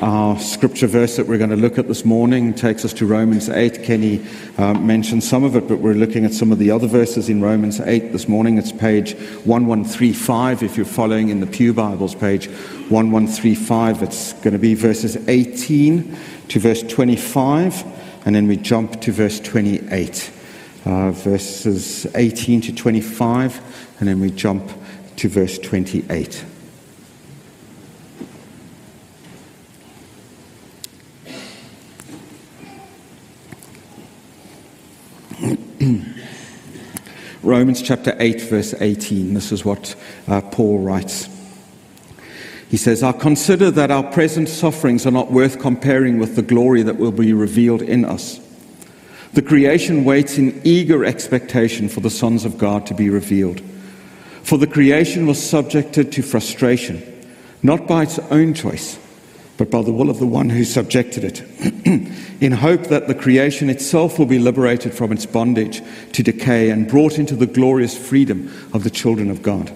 Our scripture verse that we're going to look at this morning takes us to Romans 8. Kenny uh, mentioned some of it, but we're looking at some of the other verses in Romans 8 this morning. It's page 1135 if you're following in the Pew Bibles, page 1135. It's going to be verses 18 to verse 25, and then we jump to verse 28. Uh, verses 18 to 25, and then we jump to verse 28. Romans chapter 8, verse 18. This is what uh, Paul writes. He says, I consider that our present sufferings are not worth comparing with the glory that will be revealed in us. The creation waits in eager expectation for the sons of God to be revealed. For the creation was subjected to frustration, not by its own choice but by the will of the one who subjected it, in hope that the creation itself will be liberated from its bondage to decay and brought into the glorious freedom of the children of God.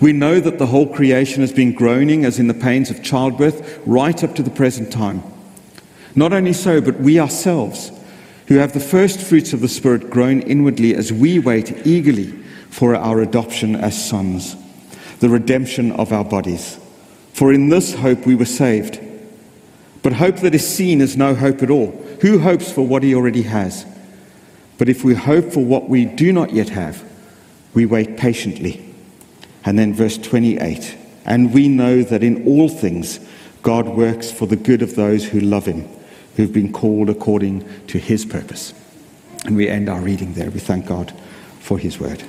We know that the whole creation has been groaning as in the pains of childbirth right up to the present time. Not only so, but we ourselves, who have the first fruits of the Spirit, groan inwardly as we wait eagerly for our adoption as sons, the redemption of our bodies. For in this hope we were saved. But hope that is seen is no hope at all. Who hopes for what he already has? But if we hope for what we do not yet have, we wait patiently. And then verse 28 And we know that in all things God works for the good of those who love him, who've been called according to his purpose. And we end our reading there. We thank God for his word.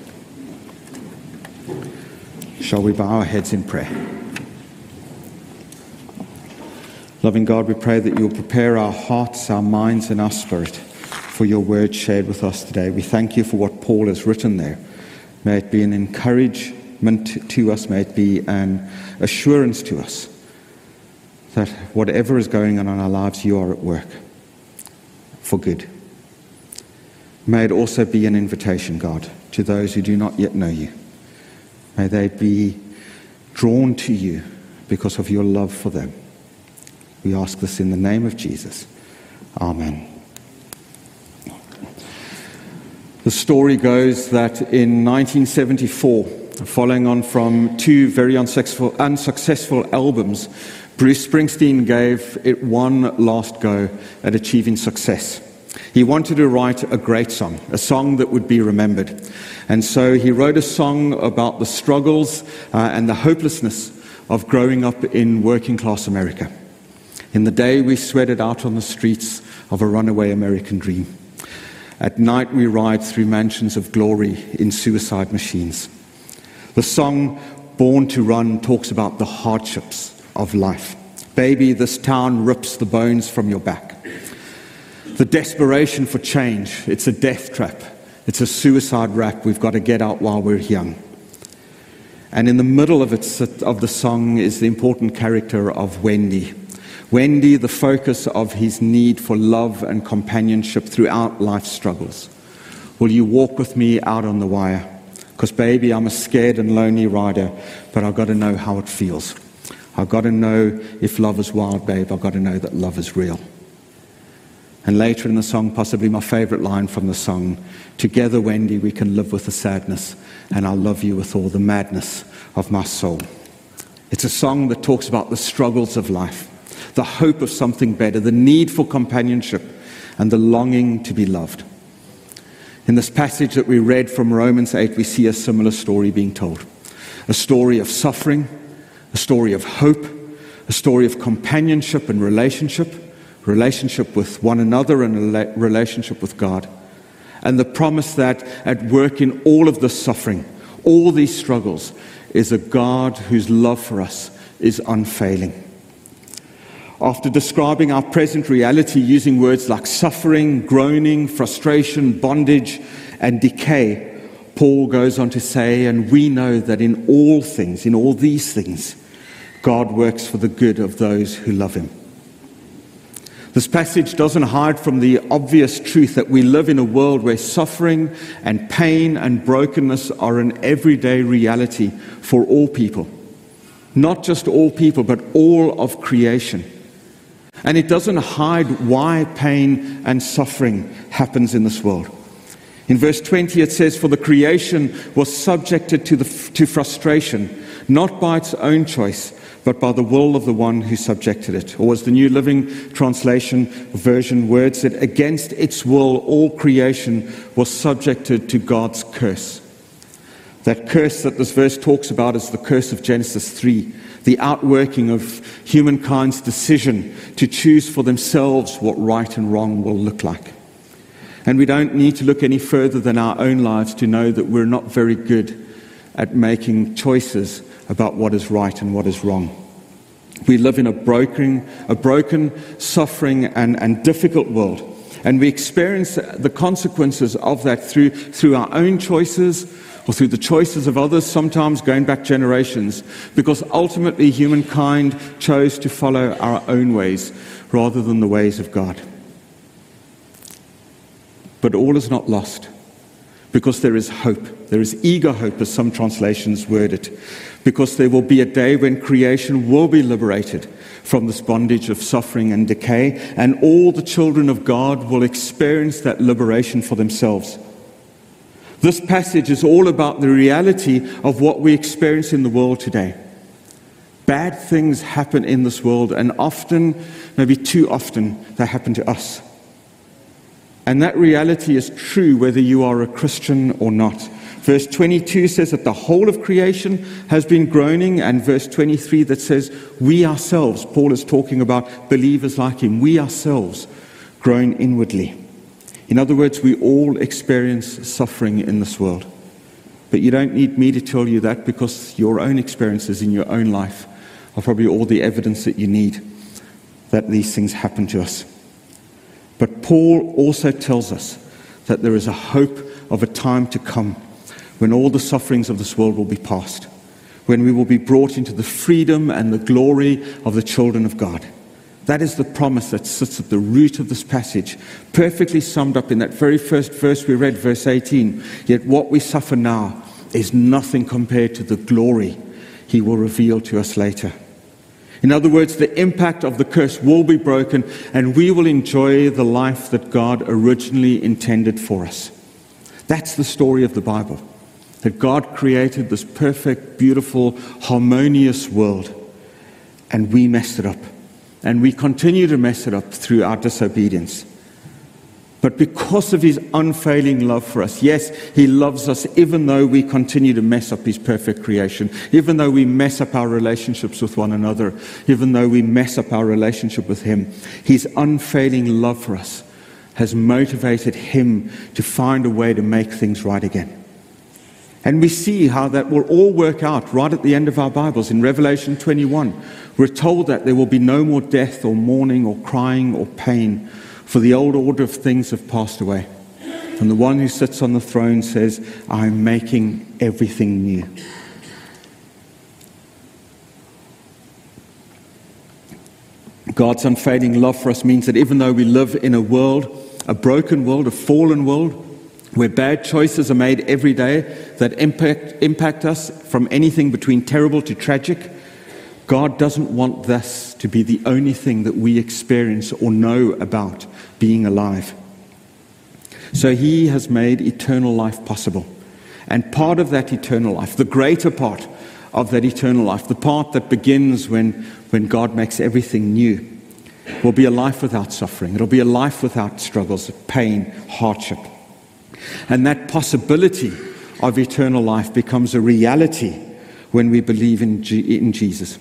Shall we bow our heads in prayer? Loving God, we pray that you'll prepare our hearts, our minds, and our spirit for your word shared with us today. We thank you for what Paul has written there. May it be an encouragement to us, may it be an assurance to us that whatever is going on in our lives, you are at work for good. May it also be an invitation, God, to those who do not yet know you. May they be drawn to you because of your love for them. We ask this in the name of Jesus. Amen. The story goes that in 1974, following on from two very unsuccessful, unsuccessful albums, Bruce Springsteen gave it one last go at achieving success. He wanted to write a great song, a song that would be remembered. And so he wrote a song about the struggles uh, and the hopelessness of growing up in working class America. In the day, we sweated out on the streets of a runaway American dream. At night, we ride through mansions of glory in suicide machines. The song Born to Run talks about the hardships of life. Baby, this town rips the bones from your back. The desperation for change, it's a death trap. It's a suicide rap. We've got to get out while we're young. And in the middle of, it, of the song is the important character of Wendy. Wendy, the focus of his need for love and companionship throughout life's struggles. Will you walk with me out on the wire? Because, baby, I'm a scared and lonely rider, but I've got to know how it feels. I've got to know if love is wild, babe. I've got to know that love is real. And later in the song, possibly my favorite line from the song Together, Wendy, we can live with the sadness, and I'll love you with all the madness of my soul. It's a song that talks about the struggles of life the hope of something better, the need for companionship, and the longing to be loved. In this passage that we read from Romans 8, we see a similar story being told a story of suffering, a story of hope, a story of companionship and relationship, relationship with one another and relationship with God. And the promise that at work in all of this suffering, all these struggles, is a God whose love for us is unfailing. After describing our present reality using words like suffering, groaning, frustration, bondage, and decay, Paul goes on to say, and we know that in all things, in all these things, God works for the good of those who love him. This passage doesn't hide from the obvious truth that we live in a world where suffering and pain and brokenness are an everyday reality for all people. Not just all people, but all of creation. And it doesn't hide why pain and suffering happens in this world. In verse 20, it says, For the creation was subjected to, the, to frustration, not by its own choice, but by the will of the one who subjected it. Or as the New Living Translation version words it, against its will, all creation was subjected to God's curse. That curse that this verse talks about is the curse of Genesis 3, the outworking of humankind's decision to choose for themselves what right and wrong will look like. And we don't need to look any further than our own lives to know that we're not very good at making choices about what is right and what is wrong. We live in a broken, a broken suffering, and, and difficult world. And we experience the consequences of that through, through our own choices or through the choices of others, sometimes going back generations, because ultimately humankind chose to follow our own ways rather than the ways of God. But all is not lost because there is hope. There is eager hope, as some translations word it, because there will be a day when creation will be liberated from this bondage of suffering and decay, and all the children of God will experience that liberation for themselves. This passage is all about the reality of what we experience in the world today. Bad things happen in this world, and often, maybe too often, they happen to us. And that reality is true whether you are a Christian or not. Verse 22 says that the whole of creation has been groaning, and verse 23 that says, We ourselves, Paul is talking about believers like him, we ourselves groan inwardly. In other words, we all experience suffering in this world. But you don't need me to tell you that because your own experiences in your own life are probably all the evidence that you need that these things happen to us. But Paul also tells us that there is a hope of a time to come when all the sufferings of this world will be past, when we will be brought into the freedom and the glory of the children of God. That is the promise that sits at the root of this passage, perfectly summed up in that very first verse we read, verse 18. Yet what we suffer now is nothing compared to the glory he will reveal to us later. In other words, the impact of the curse will be broken and we will enjoy the life that God originally intended for us. That's the story of the Bible. That God created this perfect, beautiful, harmonious world and we messed it up. And we continue to mess it up through our disobedience. But because of his unfailing love for us, yes, he loves us even though we continue to mess up his perfect creation, even though we mess up our relationships with one another, even though we mess up our relationship with him. His unfailing love for us has motivated him to find a way to make things right again. And we see how that will all work out right at the end of our Bibles. In Revelation 21, we're told that there will be no more death or mourning or crying or pain for the old order of things have passed away. And the one who sits on the throne says, I'm making everything new. God's unfading love for us means that even though we live in a world, a broken world, a fallen world, where bad choices are made every day that impact, impact us from anything between terrible to tragic, God doesn't want this to be the only thing that we experience or know about being alive. So He has made eternal life possible. And part of that eternal life, the greater part of that eternal life, the part that begins when, when God makes everything new, will be a life without suffering. It'll be a life without struggles, pain, hardship. And that possibility of eternal life becomes a reality when we believe in, G- in Jesus.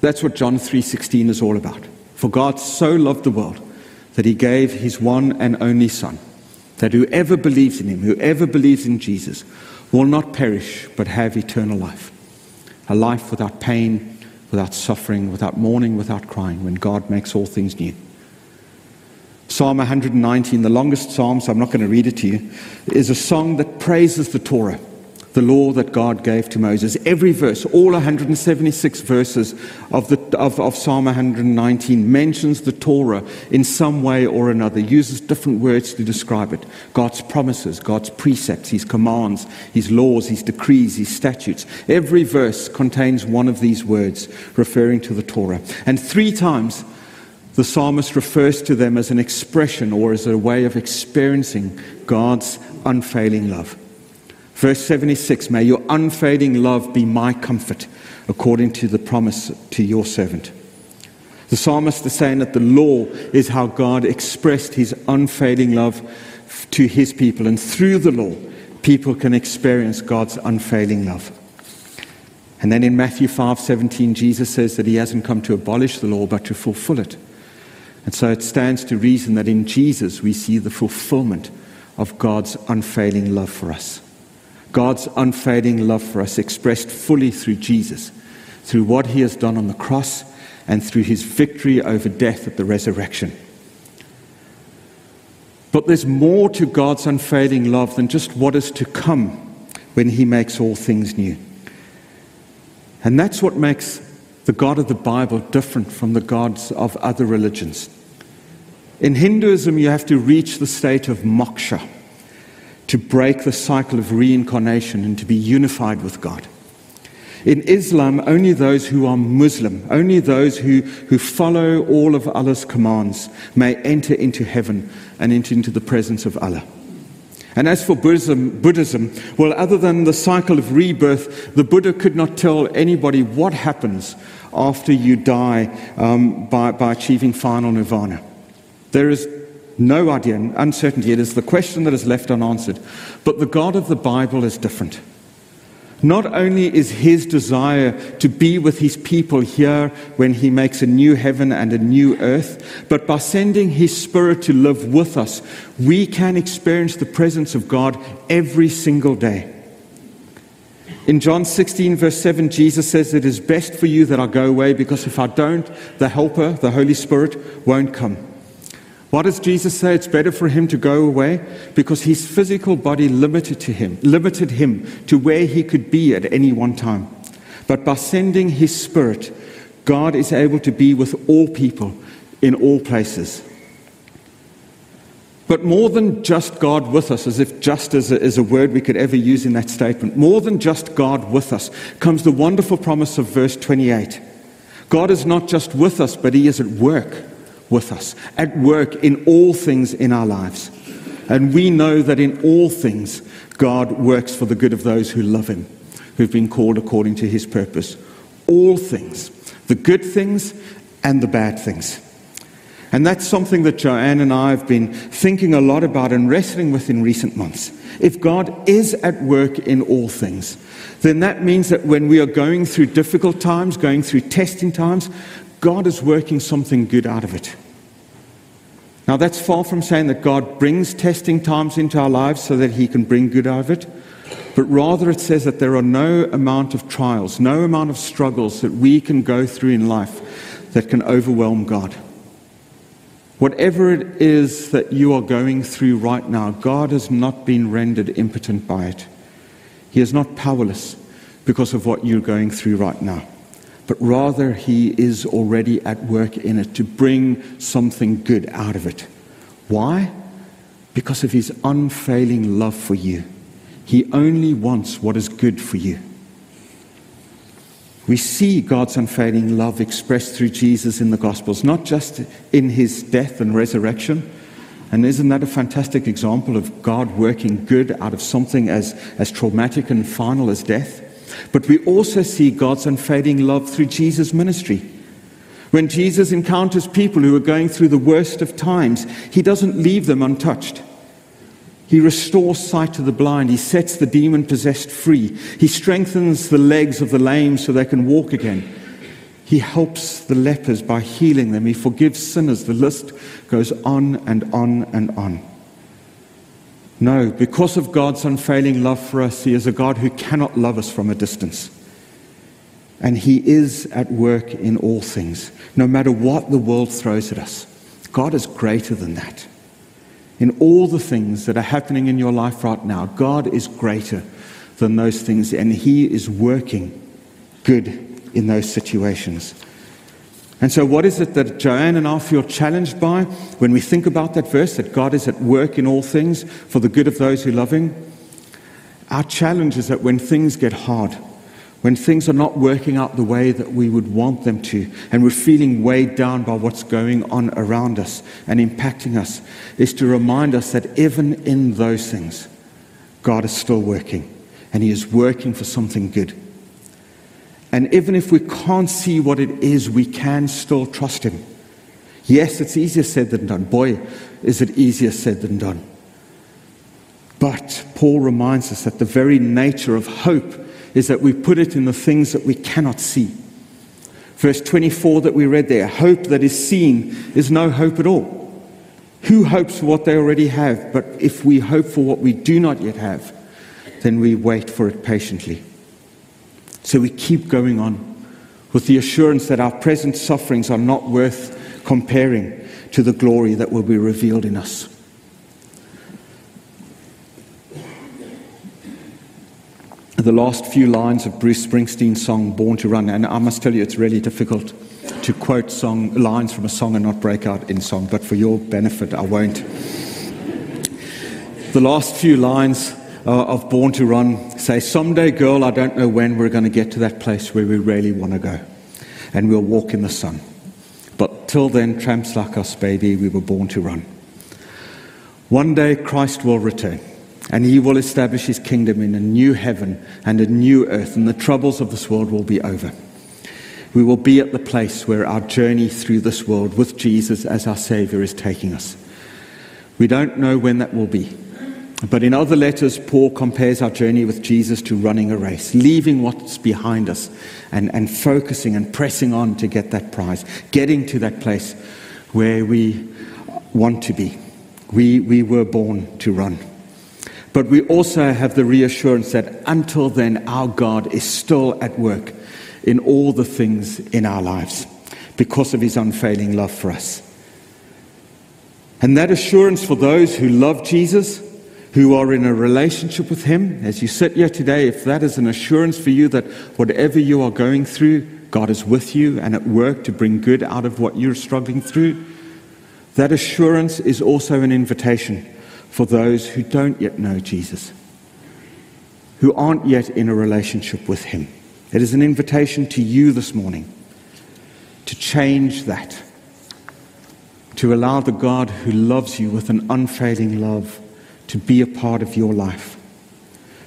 That's what John 3:16 is all about. For God so loved the world that he gave his one and only son that whoever believes in him, whoever believes in Jesus will not perish but have eternal life. A life without pain, without suffering, without mourning, without crying when God makes all things new. Psalm 119, the longest psalm, so I'm not going to read it to you, is a song that praises the Torah the law that God gave to Moses. Every verse, all 176 verses of, the, of, of, Psalm 119, mentions the Torah in some way or another, uses different words to describe it God's promises, God's precepts, His commands, His laws, His decrees, His statutes. Every verse contains one of these words referring to the Torah. And three times, the psalmist refers to them as an expression or as a way of experiencing God's unfailing love. Verse 76 May your unfading love be my comfort, according to the promise to your servant. The psalmist is saying that the law is how God expressed his unfailing love to his people, and through the law, people can experience God's unfailing love. And then in Matthew 5:17 Jesus says that he hasn't come to abolish the law but to fulfill it. And so it stands to reason that in Jesus we see the fulfillment of God's unfailing love for us. God's unfailing love for us expressed fully through Jesus, through what he has done on the cross and through his victory over death at the resurrection. But there's more to God's unfailing love than just what is to come when he makes all things new. And that's what makes the God of the Bible different from the gods of other religions. In Hinduism, you have to reach the state of moksha to break the cycle of reincarnation and to be unified with God. In Islam, only those who are Muslim, only those who, who follow all of Allah's commands may enter into heaven and enter into the presence of Allah. And as for Buddhism, Buddhism, well, other than the cycle of rebirth, the Buddha could not tell anybody what happens after you die um, by, by achieving final nirvana. There is no idea, uncertainty. It is the question that is left unanswered. But the God of the Bible is different. Not only is his desire to be with his people here when he makes a new heaven and a new earth, but by sending his spirit to live with us, we can experience the presence of God every single day. In John 16, verse 7, Jesus says, It is best for you that I go away because if I don't, the Helper, the Holy Spirit, won't come. Why does Jesus say it's better for him to go away? Because his physical body limited to him, limited him to where he could be at any one time. But by sending his spirit, God is able to be with all people in all places. But more than just God with us, as if just is a, is a word we could ever use in that statement, more than just God with us comes the wonderful promise of verse 28. God is not just with us, but he is at work with us, at work in all things in our lives. And we know that in all things, God works for the good of those who love Him, who've been called according to His purpose. All things, the good things and the bad things. And that's something that Joanne and I have been thinking a lot about and wrestling with in recent months. If God is at work in all things, then that means that when we are going through difficult times, going through testing times, God is working something good out of it. Now, that's far from saying that God brings testing times into our lives so that He can bring good out of it, but rather it says that there are no amount of trials, no amount of struggles that we can go through in life that can overwhelm God. Whatever it is that you are going through right now, God has not been rendered impotent by it. He is not powerless because of what you're going through right now but rather he is already at work in it to bring something good out of it. Why? Because of his unfailing love for you. He only wants what is good for you. We see God's unfailing love expressed through Jesus in the Gospels, not just in his death and resurrection. And isn't that a fantastic example of God working good out of something as, as traumatic and final as death? But we also see God's unfading love through Jesus' ministry. When Jesus encounters people who are going through the worst of times, he doesn't leave them untouched. He restores sight to the blind. He sets the demon possessed free. He strengthens the legs of the lame so they can walk again. He helps the lepers by healing them. He forgives sinners. The list goes on and on and on. No, because of God's unfailing love for us, He is a God who cannot love us from a distance. And He is at work in all things, no matter what the world throws at us. God is greater than that. In all the things that are happening in your life right now, God is greater than those things, and He is working good in those situations. And so, what is it that Joanne and I feel challenged by when we think about that verse that God is at work in all things for the good of those who love Him? Our challenge is that when things get hard, when things are not working out the way that we would want them to, and we're feeling weighed down by what's going on around us and impacting us, is to remind us that even in those things, God is still working, and He is working for something good. And even if we can't see what it is, we can still trust Him. Yes, it's easier said than done. Boy, is it easier said than done. But Paul reminds us that the very nature of hope is that we put it in the things that we cannot see. Verse 24 that we read there hope that is seen is no hope at all. Who hopes for what they already have? But if we hope for what we do not yet have, then we wait for it patiently. So we keep going on with the assurance that our present sufferings are not worth comparing to the glory that will be revealed in us. The last few lines of Bruce Springsteen's song Born to Run, and I must tell you it's really difficult to quote song lines from a song and not break out in song, but for your benefit I won't. The last few lines uh, of Born to Run say, Someday, girl, I don't know when we're going to get to that place where we really want to go. And we'll walk in the sun. But till then, tramps like us, baby, we were born to run. One day, Christ will return. And he will establish his kingdom in a new heaven and a new earth, and the troubles of this world will be over. We will be at the place where our journey through this world with Jesus as our Savior is taking us. We don't know when that will be. But in other letters, Paul compares our journey with Jesus to running a race, leaving what's behind us and, and focusing and pressing on to get that prize, getting to that place where we want to be. We, we were born to run. But we also have the reassurance that until then, our God is still at work in all the things in our lives because of his unfailing love for us. And that assurance for those who love Jesus who are in a relationship with Him, as you sit here today, if that is an assurance for you that whatever you are going through, God is with you and at work to bring good out of what you're struggling through, that assurance is also an invitation for those who don't yet know Jesus, who aren't yet in a relationship with Him. It is an invitation to you this morning to change that, to allow the God who loves you with an unfailing love to be a part of your life.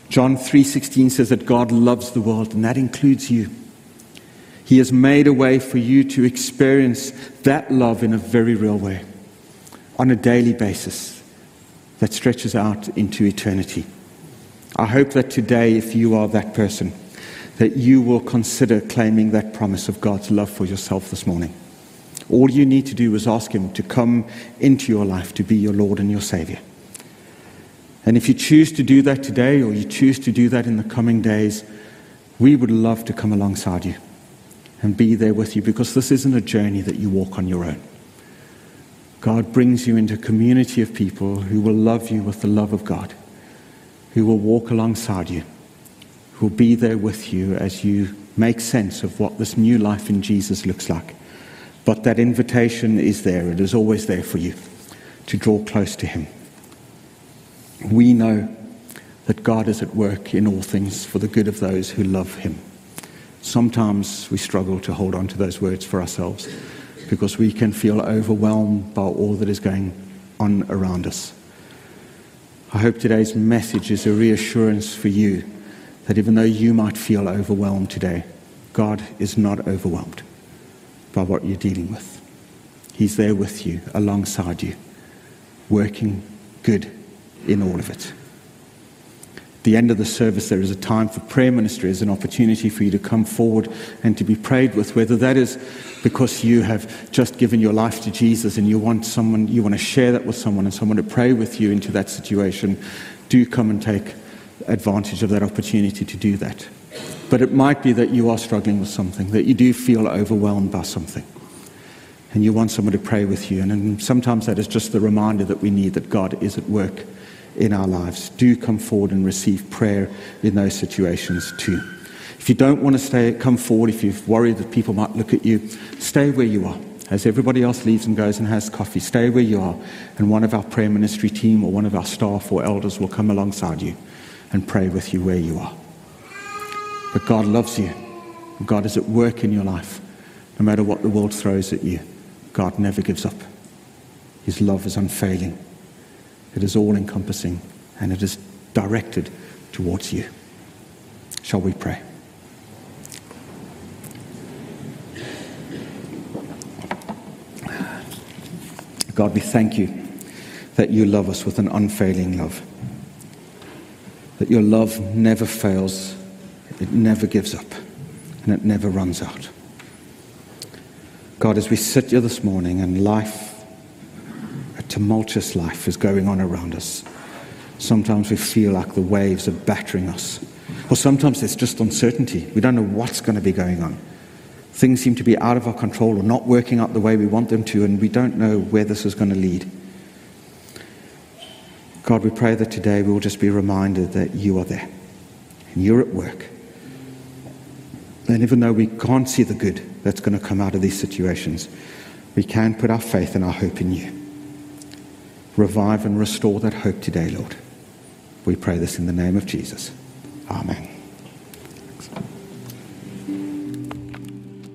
John 3:16 says that God loves the world and that includes you. He has made a way for you to experience that love in a very real way on a daily basis that stretches out into eternity. I hope that today if you are that person that you will consider claiming that promise of God's love for yourself this morning. All you need to do is ask him to come into your life to be your Lord and your savior. And if you choose to do that today or you choose to do that in the coming days, we would love to come alongside you and be there with you because this isn't a journey that you walk on your own. God brings you into a community of people who will love you with the love of God, who will walk alongside you, who will be there with you as you make sense of what this new life in Jesus looks like. But that invitation is there, it is always there for you to draw close to Him we know that God is at work in all things for the good of those who love Him. Sometimes we struggle to hold on to those words for ourselves because we can feel overwhelmed by all that is going on around us. I hope today's message is a reassurance for you that even though you might feel overwhelmed today, God is not overwhelmed by what you're dealing with. He's there with you, alongside you, working good in all of it. The end of the service, there is a time for prayer ministry as an opportunity for you to come forward and to be prayed with, whether that is because you have just given your life to Jesus and you want someone, you want to share that with someone and someone to pray with you into that situation, do come and take advantage of that opportunity to do that. But it might be that you are struggling with something, that you do feel overwhelmed by something and you want someone to pray with you. And sometimes that is just the reminder that we need that God is at work in our lives, do come forward and receive prayer in those situations too. If you don't want to stay, come forward. If you're worried that people might look at you, stay where you are. As everybody else leaves and goes and has coffee, stay where you are, and one of our prayer ministry team or one of our staff or elders will come alongside you and pray with you where you are. But God loves you. God is at work in your life. No matter what the world throws at you, God never gives up. His love is unfailing, it is all encompassing, and it is directed towards you. Shall we pray? God, we thank you that you love us with an unfailing love. That your love never fails, it never gives up, and it never runs out. God, as we sit here this morning and life, tumultuous life is going on around us, sometimes we feel like the waves are battering us. Or sometimes there's just uncertainty. We don't know what's going to be going on. Things seem to be out of our control or not working out the way we want them to, and we don't know where this is going to lead. God, we pray that today we will just be reminded that you are there and you're at work. And even though we can't see the good that's going to come out of these situations, we can put our faith and our hope in you. Revive and restore that hope today, Lord. We pray this in the name of Jesus. Amen.